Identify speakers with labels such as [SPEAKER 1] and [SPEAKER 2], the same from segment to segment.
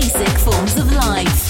[SPEAKER 1] basic forms of life.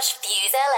[SPEAKER 1] Slash FuseLX.